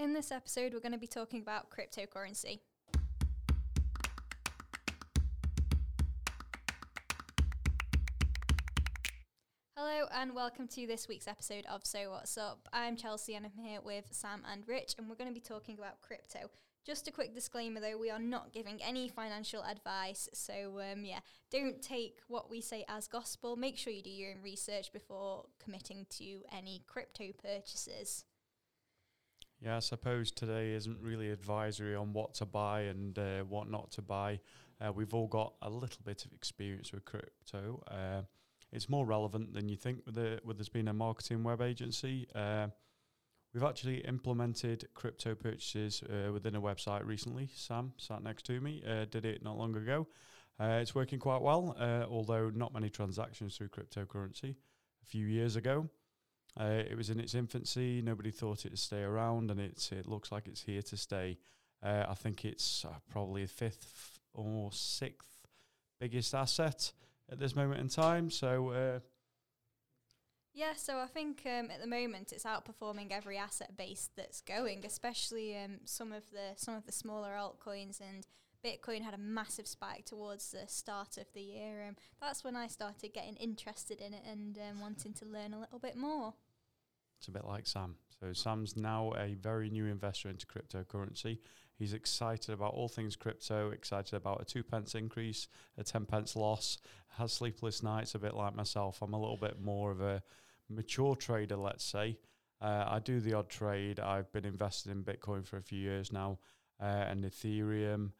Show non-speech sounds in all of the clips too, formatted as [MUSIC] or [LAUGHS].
In this episode, we're going to be talking about cryptocurrency. Hello and welcome to this week's episode of So What's Up. I'm Chelsea and I'm here with Sam and Rich, and we're going to be talking about crypto. Just a quick disclaimer though, we are not giving any financial advice, so um, yeah, don't take what we say as gospel. Make sure you do your own research before committing to any crypto purchases. Yeah, I suppose today isn't really advisory on what to buy and uh, what not to buy. Uh, we've all got a little bit of experience with crypto. Uh, it's more relevant than you think with the with us being a marketing web agency. Uh, we've actually implemented crypto purchases uh, within a website recently. Sam sat next to me, uh, did it not long ago. It's working quite well, although not many transactions through cryptocurrency. A few years ago, uh, it was in its infancy. Nobody thought it'd stay around, and it's it looks like it's here to stay. Uh, I think it's probably the fifth or sixth biggest asset at this moment in time. So. Uh, yeah, so I think um, at the moment it's outperforming every asset base that's going, especially um, some of the some of the smaller altcoins and Bitcoin had a massive spike towards the start of the year. Um, that's when I started getting interested in it and um, wanting to learn a little bit more. It's a bit like Sam. So Sam's now a very new investor into cryptocurrency. He's excited about all things crypto, excited about a two pence increase, a ten pence loss, has sleepless nights, a bit like myself. I'm a little bit more of a mature trader, let's say. Uh, I do the odd trade. I've been invested in Bitcoin for a few years now uh, and Ethereum.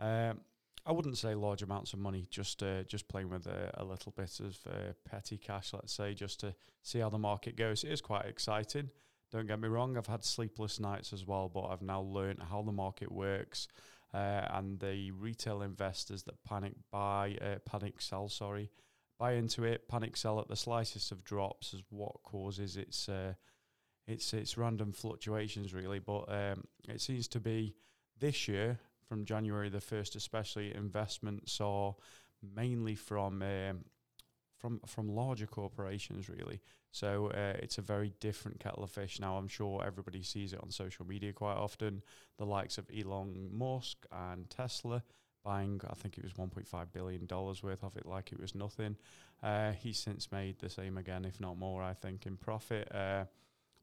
Um, I wouldn't say large amounts of money, just uh, just playing with a, a little bit of uh, petty cash, let's say, just to see how the market goes. It is quite exciting. Don't get me wrong, I've had sleepless nights as well, but I've now learned how the market works uh, and the retail investors that panic buy, uh, panic sell, sorry, buy into it, panic sell at the slightest of drops is what causes its uh, its its random fluctuations really. But um, it seems to be this year from January the 1st, especially, investments are mainly from um, from from larger corporations really. So uh, it's a very different kettle of fish. Now i'm sure everybody sees it on social media quite often. The likes of elon musk and tesla buying i think it was 1.5 billion dollars worth of it like it was nothing. Uh, he's since made the same again if not more i think in profit. Uh,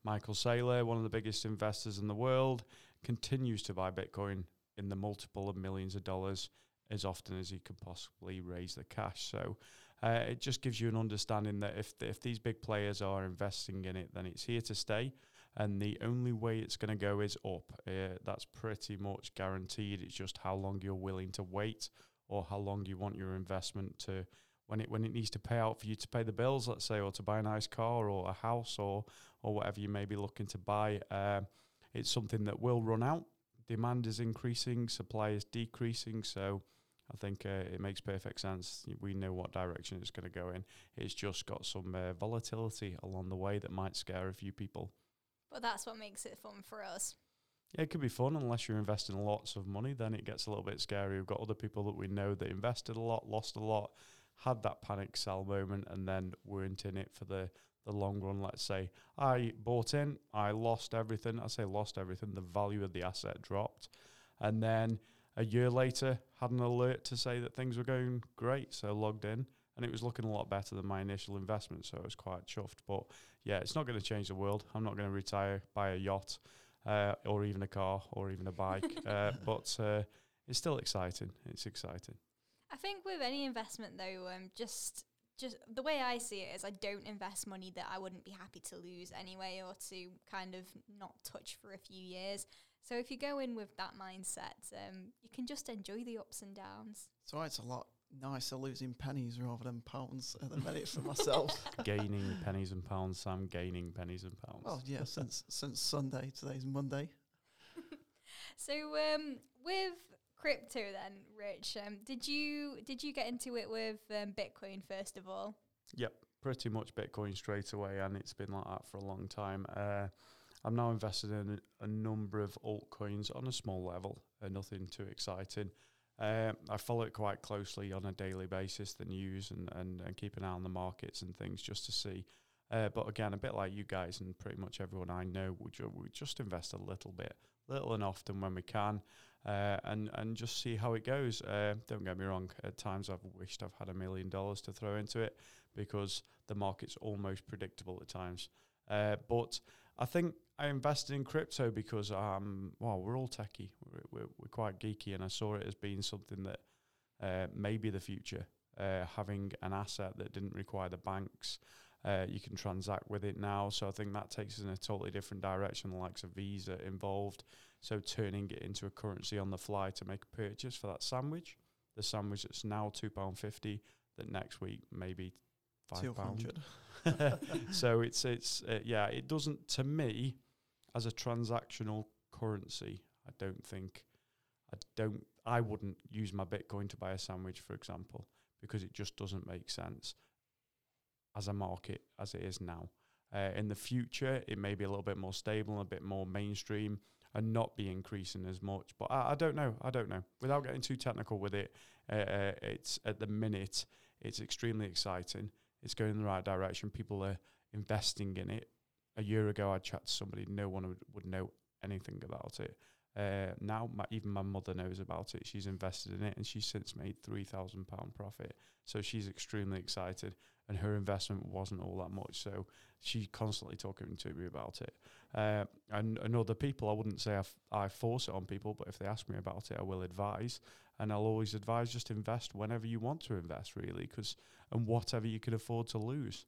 michael saylor one of the biggest investors in the world continues to buy bitcoin in the multiple of millions of dollars as often as he could possibly raise the cash. So uh, it just gives you an understanding that if if these big players are investing in it, then it's here to stay, and the only way it's going to go is up. Uh, that's pretty much guaranteed. It's just how long you're willing to wait, or how long you want your investment to. When it when it needs to pay out for you to pay the bills, let's say, or to buy a nice car or a house or or whatever you may be looking to buy, uh, it's something that will run out demand is increasing, supply is decreasing. So I think uh, it makes perfect sense. We know what direction it's going to go in. It's just got some uh, volatility along the way that might scare a few people. But that's what makes it fun for us. Yeah, it could be fun unless you're investing lots of money. Then it gets a little bit scary. We've got other people that we know that invested a lot, lost a lot, had that panic sell moment, and then weren't in it for the the long run. Let's say I bought in, I lost everything. I say lost everything. The value of the asset dropped, and then a year later had an alert to say that things were going great. So logged in, and it was looking a lot better than my initial investment. So I was quite chuffed. But yeah, it's not going to change the world. I'm not going to retire, buy a yacht, uh, or even a car, or even a bike. [LAUGHS] uh, but uh, it's still exciting. It's exciting. I think with any investment though, um, just just the way I see it is I don't invest money that I wouldn't be happy to lose anyway or to kind of not touch for a few years. So if you go in with that mindset, um, you can just enjoy the ups and downs. So it's a lot nicer losing pennies rather than pounds at the minute for myself. [LAUGHS] gaining pennies and pounds, Sam. Gaining pennies and pounds. Oh yeah, since since Sunday, today's Monday. [LAUGHS] so um, with crypto then, Rich. Um, did you did you get into it with um, Bitcoin first of all? Yep, pretty much Bitcoin straight away, and it's been like that for a long time. Uh, I'm now invested in a number of altcoins on a small level, uh, nothing too exciting. Uh, I follow it quite closely on a daily basis, the news, and, and, and keep an eye on the markets and things just to see Uh, but again, a bit like you guys and pretty much everyone I know, we, ju- we just invest a little bit, little and often when we can, uh, and and just see how it goes. Uh, don't get me wrong. At times, I've wished I've had a million dollars to throw into it because the market's almost predictable at times. Uh, but I think I invested in crypto because um, well, we're all techie, we're, we're, we're quite geeky, and I saw it as being something that uh, may be the future. Uh, having an asset that didn't require the banks, uh, you can transact with it now. So I think that takes us in a totally different direction. The likes of Visa involved, so turning it into a currency on the fly to make a purchase for that sandwich. The sandwich that's now two pound fifty, that next week maybe five pound. [LAUGHS] [LAUGHS] so it's it's uh, yeah, it doesn't to me as a transactional currency. I don't think I don't I wouldn't use my Bitcoin to buy a sandwich, for example, because it just doesn't make sense as a market as it is now. Uh, in the future, it may be a little bit more stable, a bit more mainstream, and not be increasing as much. But I, I don't know. I don't know. Without getting too technical with it, uh, uh, it's at the minute it's extremely exciting. It's going in the right direction. People are investing in it. A year ago, I'd chat to somebody, no one would, would know anything about it. Uh, now, my, even my mother knows about it. She's invested in it, and she's since made three thousand pound profit. So she's extremely excited, and her investment wasn't all that much. So she's constantly talking to me about it. Uh, and, and other people, I wouldn't say I, f- I force it on people, but if they ask me about it, I will advise. And I'll always advise just invest whenever you want to invest, really, because and whatever you can afford to lose.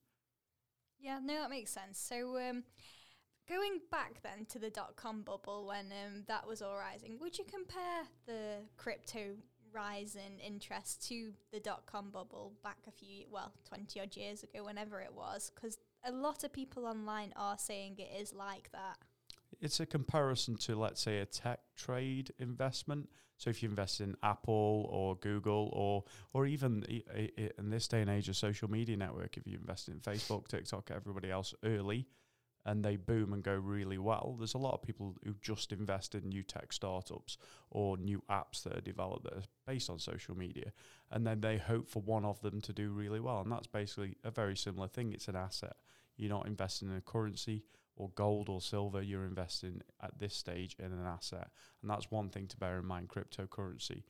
Yeah, no, that makes sense. So, um, going back then to the dot com bubble when um, that was all rising, would you compare the crypto rise in interest to the dot com bubble back a few, well, 20 odd years ago, whenever it was? Because a lot of people online are saying it is like that. It's a comparison to, let's say, a tech trade investment. So if you invest in Apple or Google or or even in this day and age, a social media network, if you invest in Facebook, TikTok, everybody else early, and they boom and go really well, there's a lot of people who just invest in new tech startups or new apps that are developed that are based on social media, and then they hope for one of them to do really well, and that's basically a very similar thing. It's an asset. You're not investing in a currency or gold or silver, you're investing at this stage in an asset. And that's one thing to bear in mind. Cryptocurrency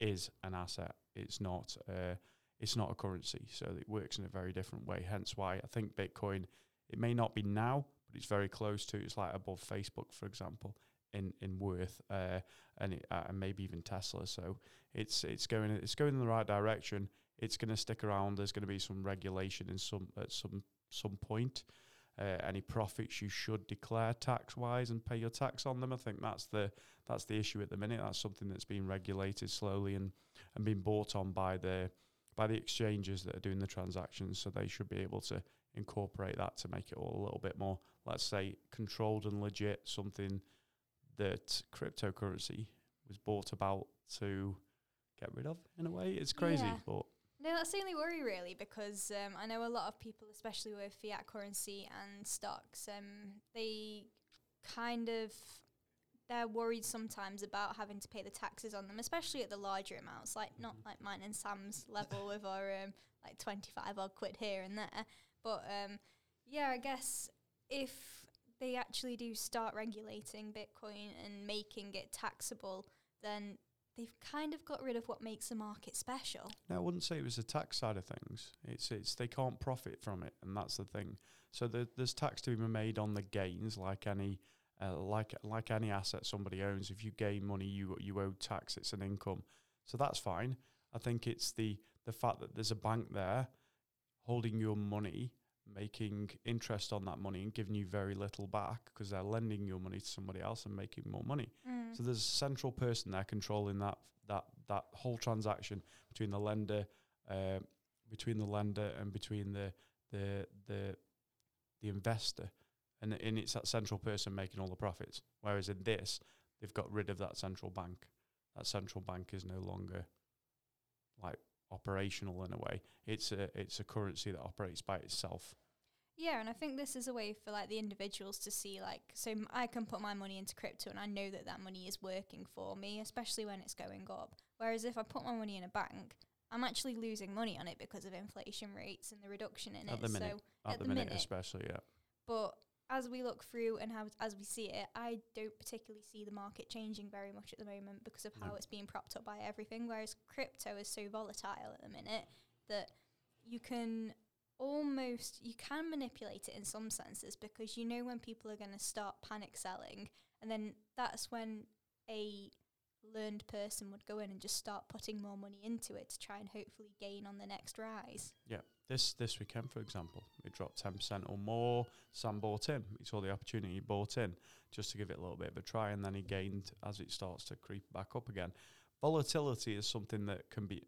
is an asset. It's not uh, it's not a currency. So it works in a very different way. Hence why I think Bitcoin, it may not be now, but it's very close to it's like above Facebook, for example, in, in worth, uh, and it, uh, and maybe even Tesla. So it's it's going it's going in the right direction. It's going to stick around. There's going to be some regulation in some at some some point. Uh, any profits you should declare tax wise and pay your tax on them. I think that's the that's the issue at the minute. That's something that's being regulated slowly and and being bought on by the by the exchanges that are doing the transactions. So they should be able to incorporate that to make it all a little bit more, let's say, controlled and legit. Something that cryptocurrency was bought about to get rid of in a way. It's crazy, Yeah. but No, that's the only worry really, because um, I know a lot of people, especially with fiat currency and stocks, um, they kind of they're worried sometimes about having to pay the taxes on them, especially at the larger amounts, like not like mine and Sam's level [LAUGHS] with our um, like twenty five odd quid here and there. But um, yeah, I guess if they actually do start regulating Bitcoin and making it taxable, then they've kind of got rid of what makes the market special. No, I wouldn't say it was the tax side of things. It's it's they can't profit from it, and that's the thing. So there, there's tax to be made on the gains, like any uh, like like any asset somebody owns. If you gain money, you you owe tax. It's an income, so that's fine. I think it's the the fact that there's a bank there holding your money, making interest on that money, and giving you very little back because they're lending your money to somebody else and making more money. Mm. So there's a central person there controlling that that that whole transaction between the lender, uh, between the lender and between the the the the investor, and and it's that central person making all the profits. Whereas in this, they've got rid of that central bank. That central bank is no longer like operational in a way. It's a it's a currency that operates by itself. Yeah, and I think this is a way for like the individuals to see like so m- I can put my money into crypto and I know that that money is working for me, especially when it's going up. Whereas if I put my money in a bank, I'm actually losing money on it because of inflation rates and the reduction in At it. the minute, so At, the, minute, especially, yeah. but as we look through and how as we see it, I don't particularly see the market changing very much at the moment because of how No. it's being propped up by everything. Whereas crypto is so volatile at the minute that you can almost you can manipulate it in some senses because you know when people are going to start panic selling and then that's when a learned person would go in and just start putting more money into it to try and hopefully gain on the next rise. Yeah, this this weekend, for example, it dropped ten percent or more. Sam bought in. He saw the opportunity, he bought in just to give it a little bit of a try, and then he gained as it starts to creep back up again. Volatility is something that can be.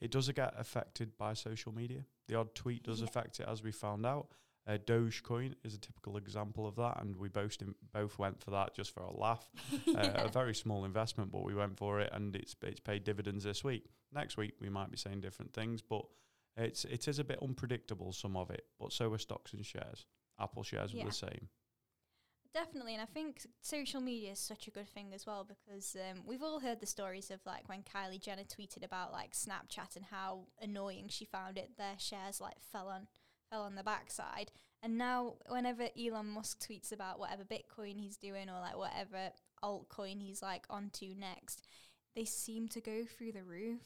It does get affected by social media. The odd tweet does Yeah. affect it, as we found out. Uh, Dogecoin is a typical example of that, and we both in, both went for that just for a laugh. [LAUGHS] uh, a very small investment, but we went for it, and it's it's paid dividends this week. Next week we might be saying different things, but it's it is a bit unpredictable some of it. But so are stocks and shares. Apple shares Yeah. were the same. Definitely, and I think social media is such a good thing as well because um, we've all heard the stories of like when Kylie Jenner tweeted about like Snapchat and how annoying she found it. Their shares like fell on fell on the backside, and now whenever Elon Musk tweets about whatever Bitcoin he's doing or like whatever altcoin he's like onto next, they seem to go through the roof.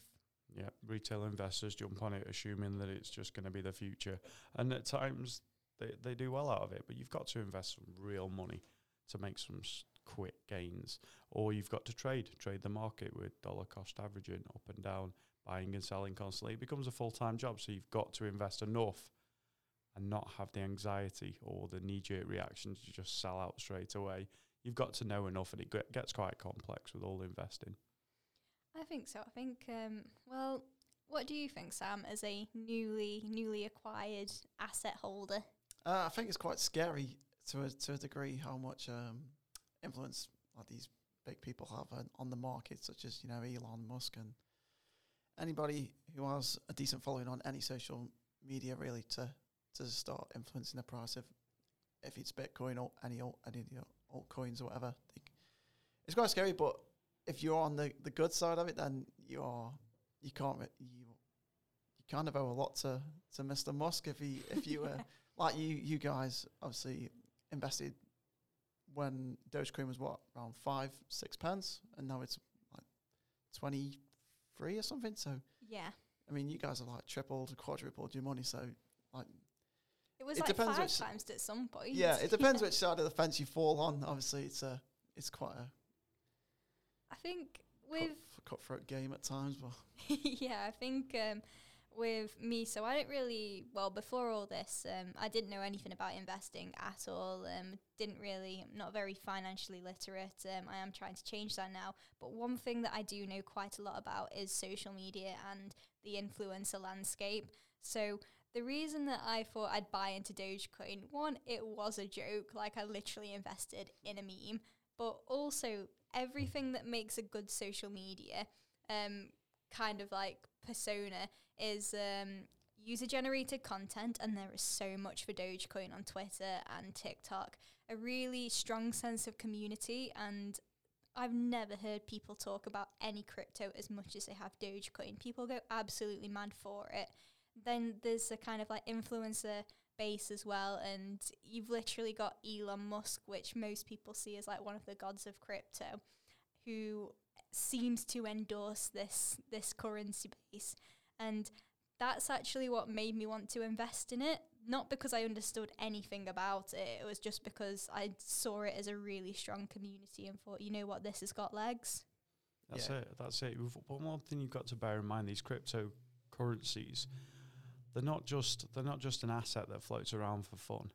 Yeah, retail investors jump on it, assuming that it's just going to be the future, and at times they they do well out of it. But you've got to invest some real money to make some quick gains, or you've got to trade trade the market with dollar cost averaging up and down, buying and selling constantly. It becomes a full time job, so you've got to invest enough. And not have the anxiety or the knee jerk reaction to just sell out straight away. You've got to know enough, and it gets quite complex with all investing. I think so. I think um, well, what do you think, Sam, as a newly newly acquired asset holder? Uh, I think it's quite scary to a, to a degree how much um, influence like these big people have on, on the market, such as you know Elon Musk and anybody who has a decent following on any social media, really to to start influencing the price of if it's Bitcoin or any alt, any of the altcoins or whatever. It's quite scary, but if you're on the, the good side of it, then you are you can't you you kind of owe a lot to, to Mr. Musk if he if you uh, [LAUGHS] like you you guys obviously invested when Dogecoin was what around five six pence and now it's like twenty three or something. So yeah, I mean, you guys are like tripled, or quadrupled your money. So like it was It like depends five which- times at some point. yeah, it depends [LAUGHS] which side of the fence you fall on. Obviously, it's a it's quite a I think with cutthroat game at times, but [LAUGHS] yeah, I think um, with me, so I didn't really well before all this. Um, I didn't know anything about investing at all. Um, didn't really, I'm not very financially literate. Um, I am trying to change that now. But one thing that I do know quite a lot about is social media and the influencer landscape. So the reason that I thought I'd buy into Dogecoin, one, it was a joke. Like I literally invested in a meme, but also everything that makes a good social media um, kind of like persona is um, user generated content, and there is so much for Dogecoin on Twitter and TikTok. A really strong sense of community, and I've never heard people talk about any crypto as much as they have Dogecoin. People go absolutely mad for it. Then there's a kind of like influencer base as well, and you've literally got Elon Musk, which most people see as like one of the gods of crypto, who seems to endorse this this currency base and that's actually what made me want to invest in it not because i understood anything about it it was just because i saw it as a really strong community and thought you know what this has got legs That's Yeah. it. That's it. One more thing you've got to bear in mind: these cryptocurrencies, they're not just they're not just an asset that floats around for fun.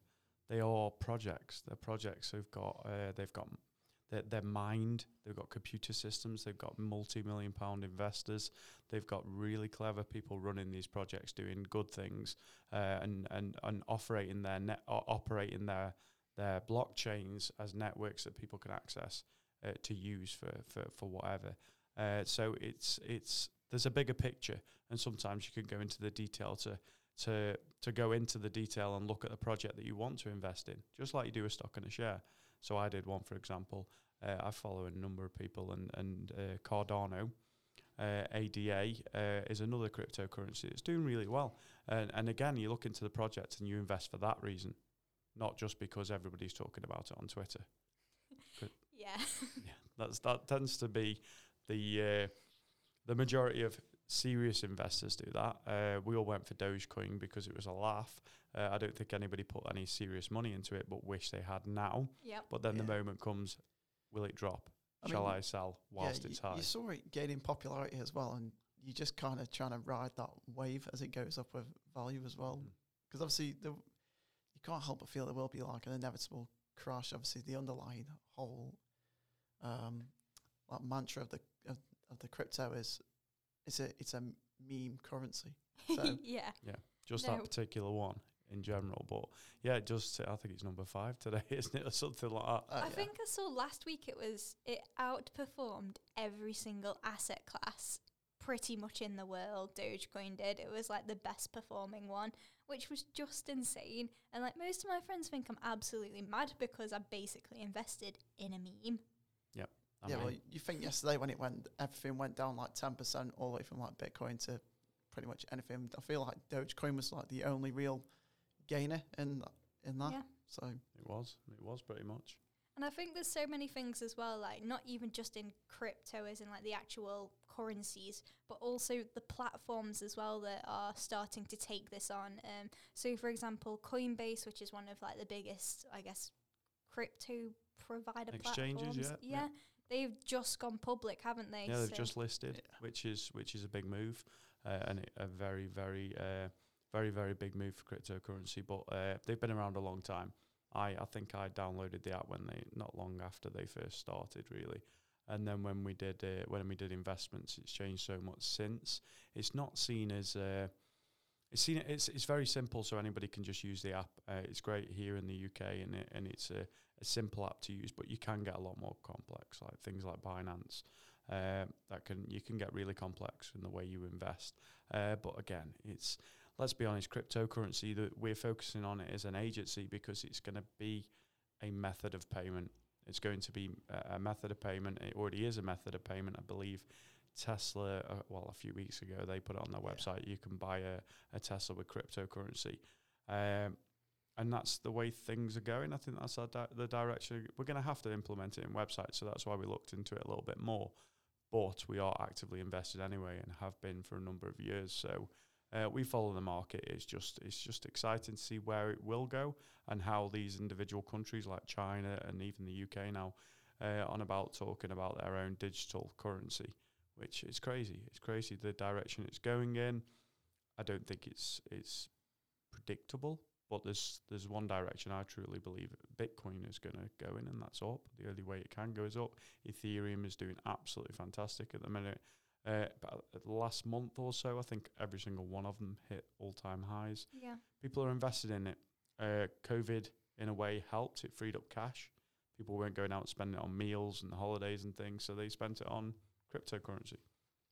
They are projects. They're projects who've got uh, they've got they're, mined. They've got computer systems. They've got multi-million pound investors. They've got really clever people running these projects, doing good things, uh, and and and operating their net operating their their blockchains as networks that people can access uh, to use for, for, for whatever. Uh, so it's it's there's a bigger picture, and sometimes you can go into the detail to to to go into the detail and look at the project that you want to invest in, just like you do a stock and a share. So I did one, for example. Uh, I follow a number of people, and and uh, Cardano uh, ADA uh, is another cryptocurrency that's doing really well. And, and again, you look into the project and you invest for that reason, not just because everybody's talking about it on Twitter. [LAUGHS] Yeah. [LAUGHS] yeah, that's that tends to be the uh, the majority of serious investors do that. Uh, we all went for Dogecoin because it was a laugh. Uh, I don't think anybody put any serious money into it, but wish they had now. Yep. But then the moment comes, will it drop? I Shall mean, I sell whilst yeah, it's you, high? You saw it gaining popularity as well, and you just kind of trying to ride that wave as it goes up with value as well. Mm. Because obviously, the, you can't help but feel there will be like an inevitable crash. Obviously, the underlying whole um, like mantra of the of, of the crypto is it's a it's a meme currency. [LAUGHS] So- yeah. yeah, Just No. that particular one in general. But yeah, it does. Say, I think it's number five today, [LAUGHS] isn't it, or something like that? Uh, I yeah. think I saw last week it was it outperformed every single asset class pretty much in the world. Dogecoin did. It was like the best performing one, which was just insane. And like most of my friends think I'm absolutely mad because I basically invested in a meme. I yeah, mean, well, you think yesterday when it went, everything went down like ten percent all the way from like Bitcoin to pretty much anything. I feel like Dogecoin was like the only real gainer in in that. Yeah. So it was. It was pretty much. And I think there's so many things as well, like not even just in crypto, as in like the actual currencies, but also the platforms as well that are starting to take this on. Um, so, for example, Coinbase, which is one of like the biggest, I guess, crypto provider Exchanges, platforms. yeah, yeah. They've just gone public, haven't they? Yeah, they've So- just listed, Yeah. which is which is a big move, uh, and a very very uh, very very big move for cryptocurrency. But uh, they've been around a long time. I I think I downloaded the app when they not long after they first started, really. And then when we did uh, when we did investments, it's changed so much since. It's not seen as uh, it's seen it's it's very simple, so anybody can just use the app. Uh, it's great here in the UK, and it, and it's a, a simple app to use. But you can get a lot more complex, like things like Binance. Uh, that can you can get really complex in the way you invest. Uh, but again, it's let's be honest, cryptocurrency that we're focusing on it as an agency because it's going to be a method of payment. It's going to be a, a method of payment. It already is a method of payment, I believe. Tesla, uh, well, a few weeks ago, they put it on their Yeah. website. You can buy a, a Tesla with cryptocurrency. Um, and that's the way things are going. I think that's di- the direction we're going to have to implement it in websites. So that's why we looked into it a little bit more. But we are actively invested anyway, and have been for a number of years. So uh, we follow the market. It's just it's just exciting to see where it will go and how these individual countries like China and even the UK now uh, on about talking about their own digital currency, which is crazy. It's crazy the direction it's going in. I don't think it's it's predictable, but there's there's one direction I truly believe Bitcoin is going to go in, and that's up. The only way it can go is up. Ethereum is doing absolutely fantastic at the minute. Uh, but the last month or so, I think every single one of them hit all time highs. Yeah. People are invested in it. Uh, COVID, in a way, helped. It freed up cash. People weren't going out and spending it on meals and holidays and things, so they spent it on cryptocurrency.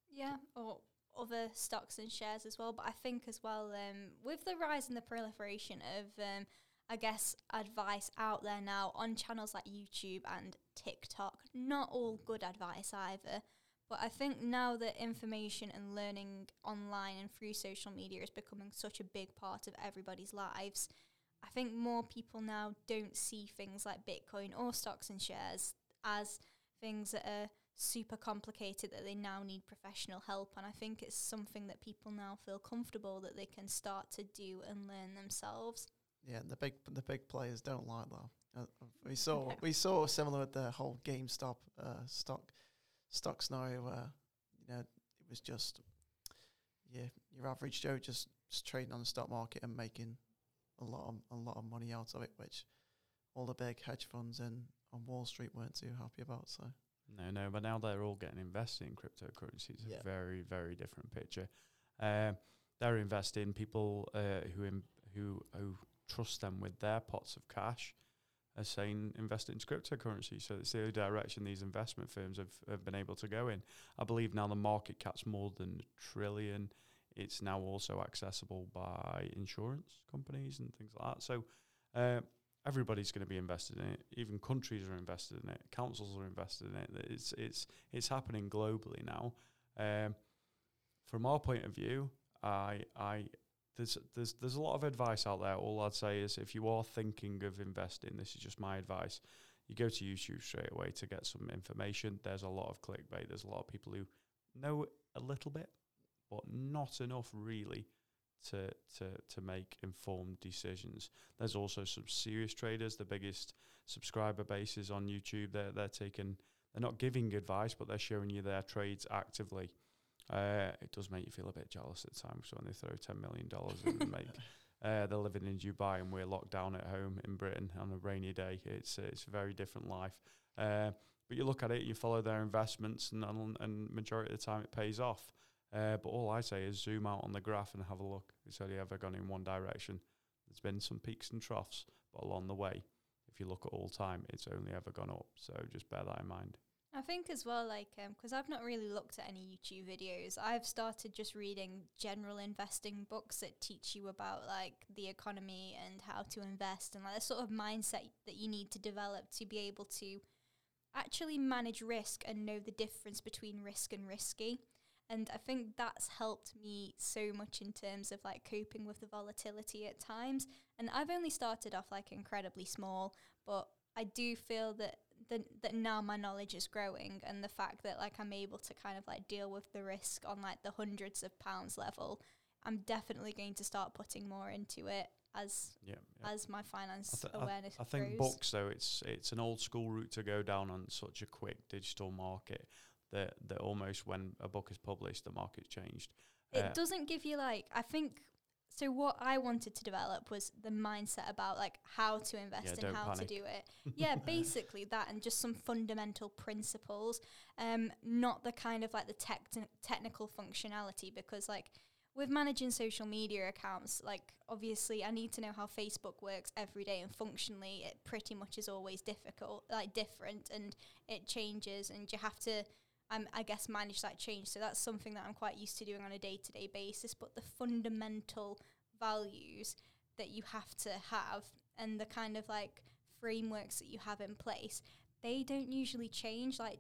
Yeah, or other stocks and shares as well. But I think as well, um, with the rise and the proliferation of, um, I guess, advice out there now on channels like YouTube and TikTok, not all good advice either. But I think now that information and learning online and through social media is becoming such a big part of everybody's lives, I think more people now don't see things like Bitcoin or stocks and shares as things that are super complicated that they now need professional help and I think it's something that people now feel comfortable that they can start to do and learn themselves. yeah, the big the big players don't like that. Uh, we saw we saw similar with the whole GameStop uh, stock stock scenario where you know it was just yeah your average Joe just, just trading on the stock market and making a lot of, a lot of money out of it, which all the big hedge funds in on Wall Street weren't too happy about. So No, no, but now they're all getting invested in cryptocurrency. It's Yeah. a very, very different picture. Um, they're investing people uh, who Im- who who trust them with their pots of cash are saying invest into cryptocurrency. So it's the only direction these investment firms have, have been able to go in. I believe now the market cap's more than a trillion. It's now also accessible by insurance companies and things like that. So uh, everybody's going to be invested in it. Even countries are invested in it. Councils are invested in it. It's it's it's happening globally now. Um, from our point of view, I I there's there's there's a lot of advice out there. All I'd say is if you are thinking of investing, this is just my advice. You go to YouTube straight away to get some information. There's a lot of clickbait. There's a lot of people who know a little bit, but not enough really to to to make informed decisions. There's also some serious traders. The biggest subscriber bases on YouTube. They're they're taking they're not giving advice, but they're showing you their trades actively. Uh, it does make you feel a bit jealous at times when they throw ten million dollars and [LAUGHS] make. Uh, they're living in Dubai and we're locked down at home in Britain on a rainy day. It's uh, it's a very different life. Uh, but you look at it, you follow their investments, and and, and majority of the time it pays off. Uh, but all I say is zoom out on the graph and have a look. It's only ever gone in one direction. There's been some peaks and troughs, but along the way, if you look at all time, it's only ever gone up. So just bear that in mind. I think as well, like, because um, I've not really looked at any YouTube videos. I've started just reading general investing books that teach you about like the economy and how to invest and like the sort of mindset that you need to develop to be able to actually manage risk and know the difference between risk and risky. And I think that's helped me so much in terms of like coping with the volatility at times. And I've only started off like incredibly small, but I do feel that the, that now my knowledge is growing and the fact that like I'm able to kind of like deal with the risk on like the hundreds of pounds level, I'm definitely going to start putting more into it as Yeah, yeah. as my finance I, th- I- awareness I think books though it's it's an old school route to go down on such a quick digital market that that almost when a book is published the market's changed. it Uh, doesn't give you like I think so what I wanted to develop was the mindset about like how to invest and how panic. to do it. [LAUGHS] Yeah, basically that and just some fundamental principles. Um not the kind of like the tech technical functionality because like with managing social media accounts, like obviously I need to know how Facebook works every day and functionally it pretty much is always difficult, like different and it changes and you have to I guess manage that change. So that's something that I'm quite used to doing on a day to day basis. But the fundamental values that you have to have and the kind of like frameworks that you have in place, they don't usually change. Like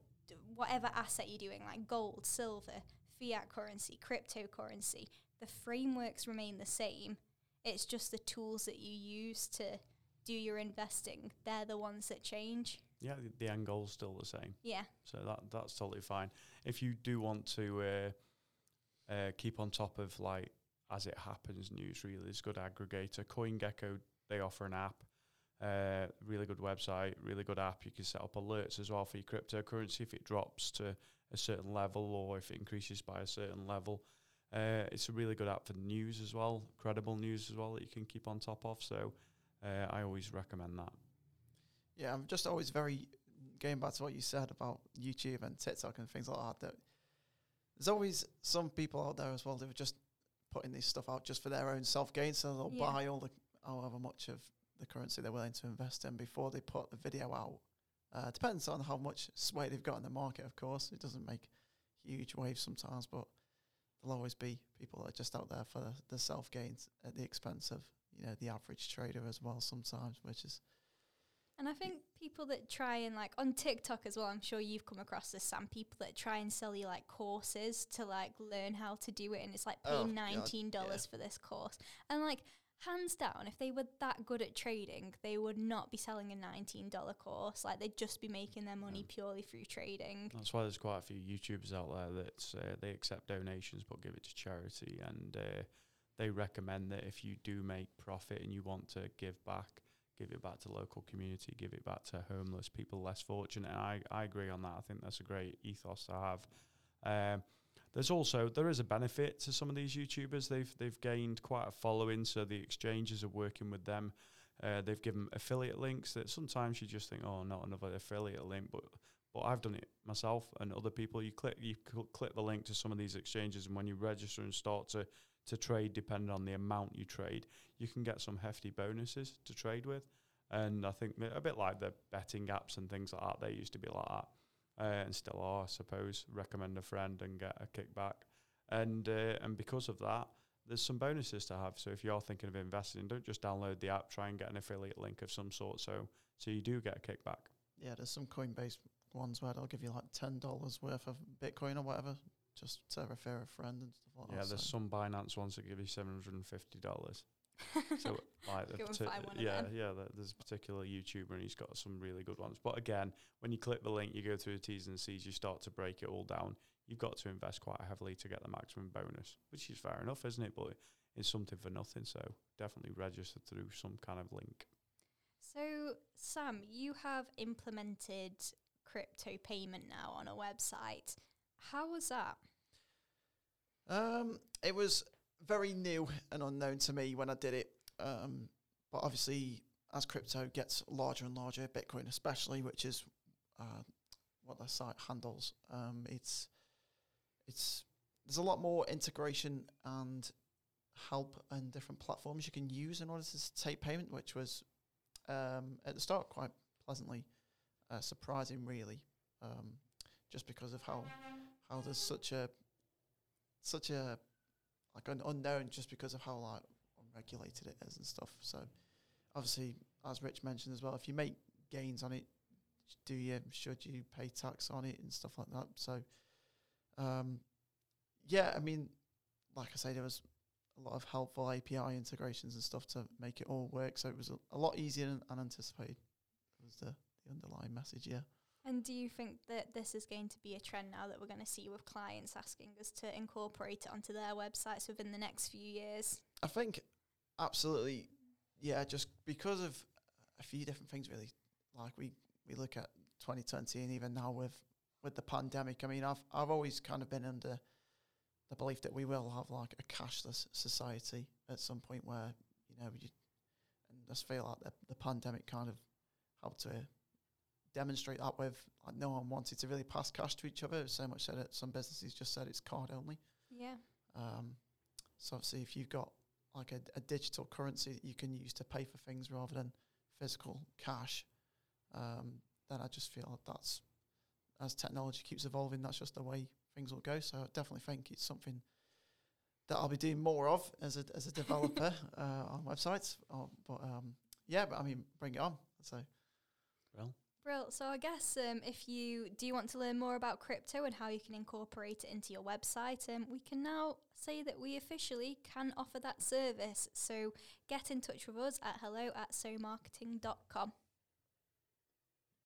whatever asset you're doing, like gold, silver, fiat currency, cryptocurrency, the frameworks remain the same. It's just the tools that you use to do your investing. They're the ones that change. Yeah, the, the end goal's still the same. Yeah. So that that's totally fine. If you do want to uh, uh, keep on top of like as it happens news, really, it's good aggregator. CoinGecko they offer an app, uh, really good website, really good app. You can set up alerts as well for your cryptocurrency if it drops to a certain level or if it increases by a certain level. Uh, it's a really good app for news as well, credible news as well that you can keep on top of. So uh, I always recommend that. Yeah, I'm just always very going back to what you said about YouTube and TikTok and things like that. That there's always some people out there as well that are just putting this stuff out just for their own self gain. So they'll Yeah. buy all the however much of the currency they're willing to invest in before they put the video out. Uh, depends on how much sway they've got in the market, of course. It doesn't make huge waves sometimes, but there'll always be people that are just out there for the, the self gains at the expense of you know the average trader as well. Sometimes, which is And I think people that try and like on TikTok as well, I'm sure you've come across this, Some People that try and sell you like courses to like learn how to do it, and it's like pay Oh, nineteen dollars for this course. And like hands down, if they were that good at trading, they would not be selling a nineteen dollar course. Like they'd just be making their money purely through trading. That's why there's quite a few YouTubers out there that uh, they accept donations but give it to charity, and uh, they recommend that if you do make profit and you want to give back, give it back to local community, give it back to homeless people less fortunate. And I I agree on that. I think that's a great ethos to have. Um, there's also there is a benefit to some of these YouTubers. They've they've gained quite a following, so the exchanges are working with them. Uh, they've given affiliate links that sometimes you just think, oh, not another affiliate link, but but I've done it myself and other people. You click you click the link to some of these exchanges, and when you register and start to to trade, depending on the amount you trade, you can get some hefty bonuses to trade with. And I think a bit like the betting apps and things like that, they used to be like that, uh, and still are, I suppose. Recommend a friend and get a kickback, and uh, and because of that, there's some bonuses to have. So if you're thinking of investing, don't just download the app. Try and get an affiliate link of some sort, so so you do get a kickback. yeah, there's some Coinbase ones where they'll give you like ten dollars worth of Bitcoin or whatever just to refer a fair friend and stuff like Yeah, that. there's so- some Binance ones that give you seven hundred and fifty dollars. [LAUGHS] So like, the parti- find one of yeah, yeah. There's a particular YouTuber and he's got some really good ones. But again, when you click the link, you go through the T's and C's, you start to break it all down. You've got to invest quite heavily to get the maximum bonus, which is fair enough, isn't it? But it's something for nothing. So definitely register through some kind of link. So, Sam, you have implemented crypto payment now on a website. How was that? Um, it was very new and unknown to me when I did it. Um, but obviously, as crypto gets larger and larger, Bitcoin especially, which is uh, what the site handles, um, it's it's there's a lot more integration and help and different platforms you can use in order to take payment, which was um, at the start quite pleasantly uh, surprising, really, um, just because of how how there's such a such a like an unknown just because of how like unregulated it is and stuff. So obviously, as Rich mentioned as well, if you make gains on it, do you should you pay tax on it and stuff like that? So um, yeah, I mean, like I say, there was a lot of helpful API integrations and stuff to make it all work. So it was a, a lot easier than unanticipated. Was the, the underlying message? Yeah. And do you think that this is going to be a trend now that we're going to see with clients asking us to incorporate it onto their websites within the next few years? I think absolutely, yeah. Just because of a few different things, really. Like we we look at 2020, and even now with with the pandemic. I mean, I've I've always kind of been under the belief that we will have like a cashless society at some point, where you know you and just feel like the, the pandemic kind of helped to demonstrate that with like no one wanted to really pass cash to each other. So much so that some businesses just said it's card only. Yeah. Um, so obviously, if you've got like a, a digital currency that you can use to pay for things rather than physical cash, um, then I just feel that that's as technology keeps evolving, that's just the way things will go. So I definitely think it's something that I'll be doing more of as a as a developer [LAUGHS] uh, on websites. Uh, but um, yeah, but I mean, bring it on. So Well, Brill. So I guess um, if you do want to learn more about crypto and how you can incorporate it into your website, um, we can now say that we officially can offer that service. So get in touch with us at hello at somarketing.com.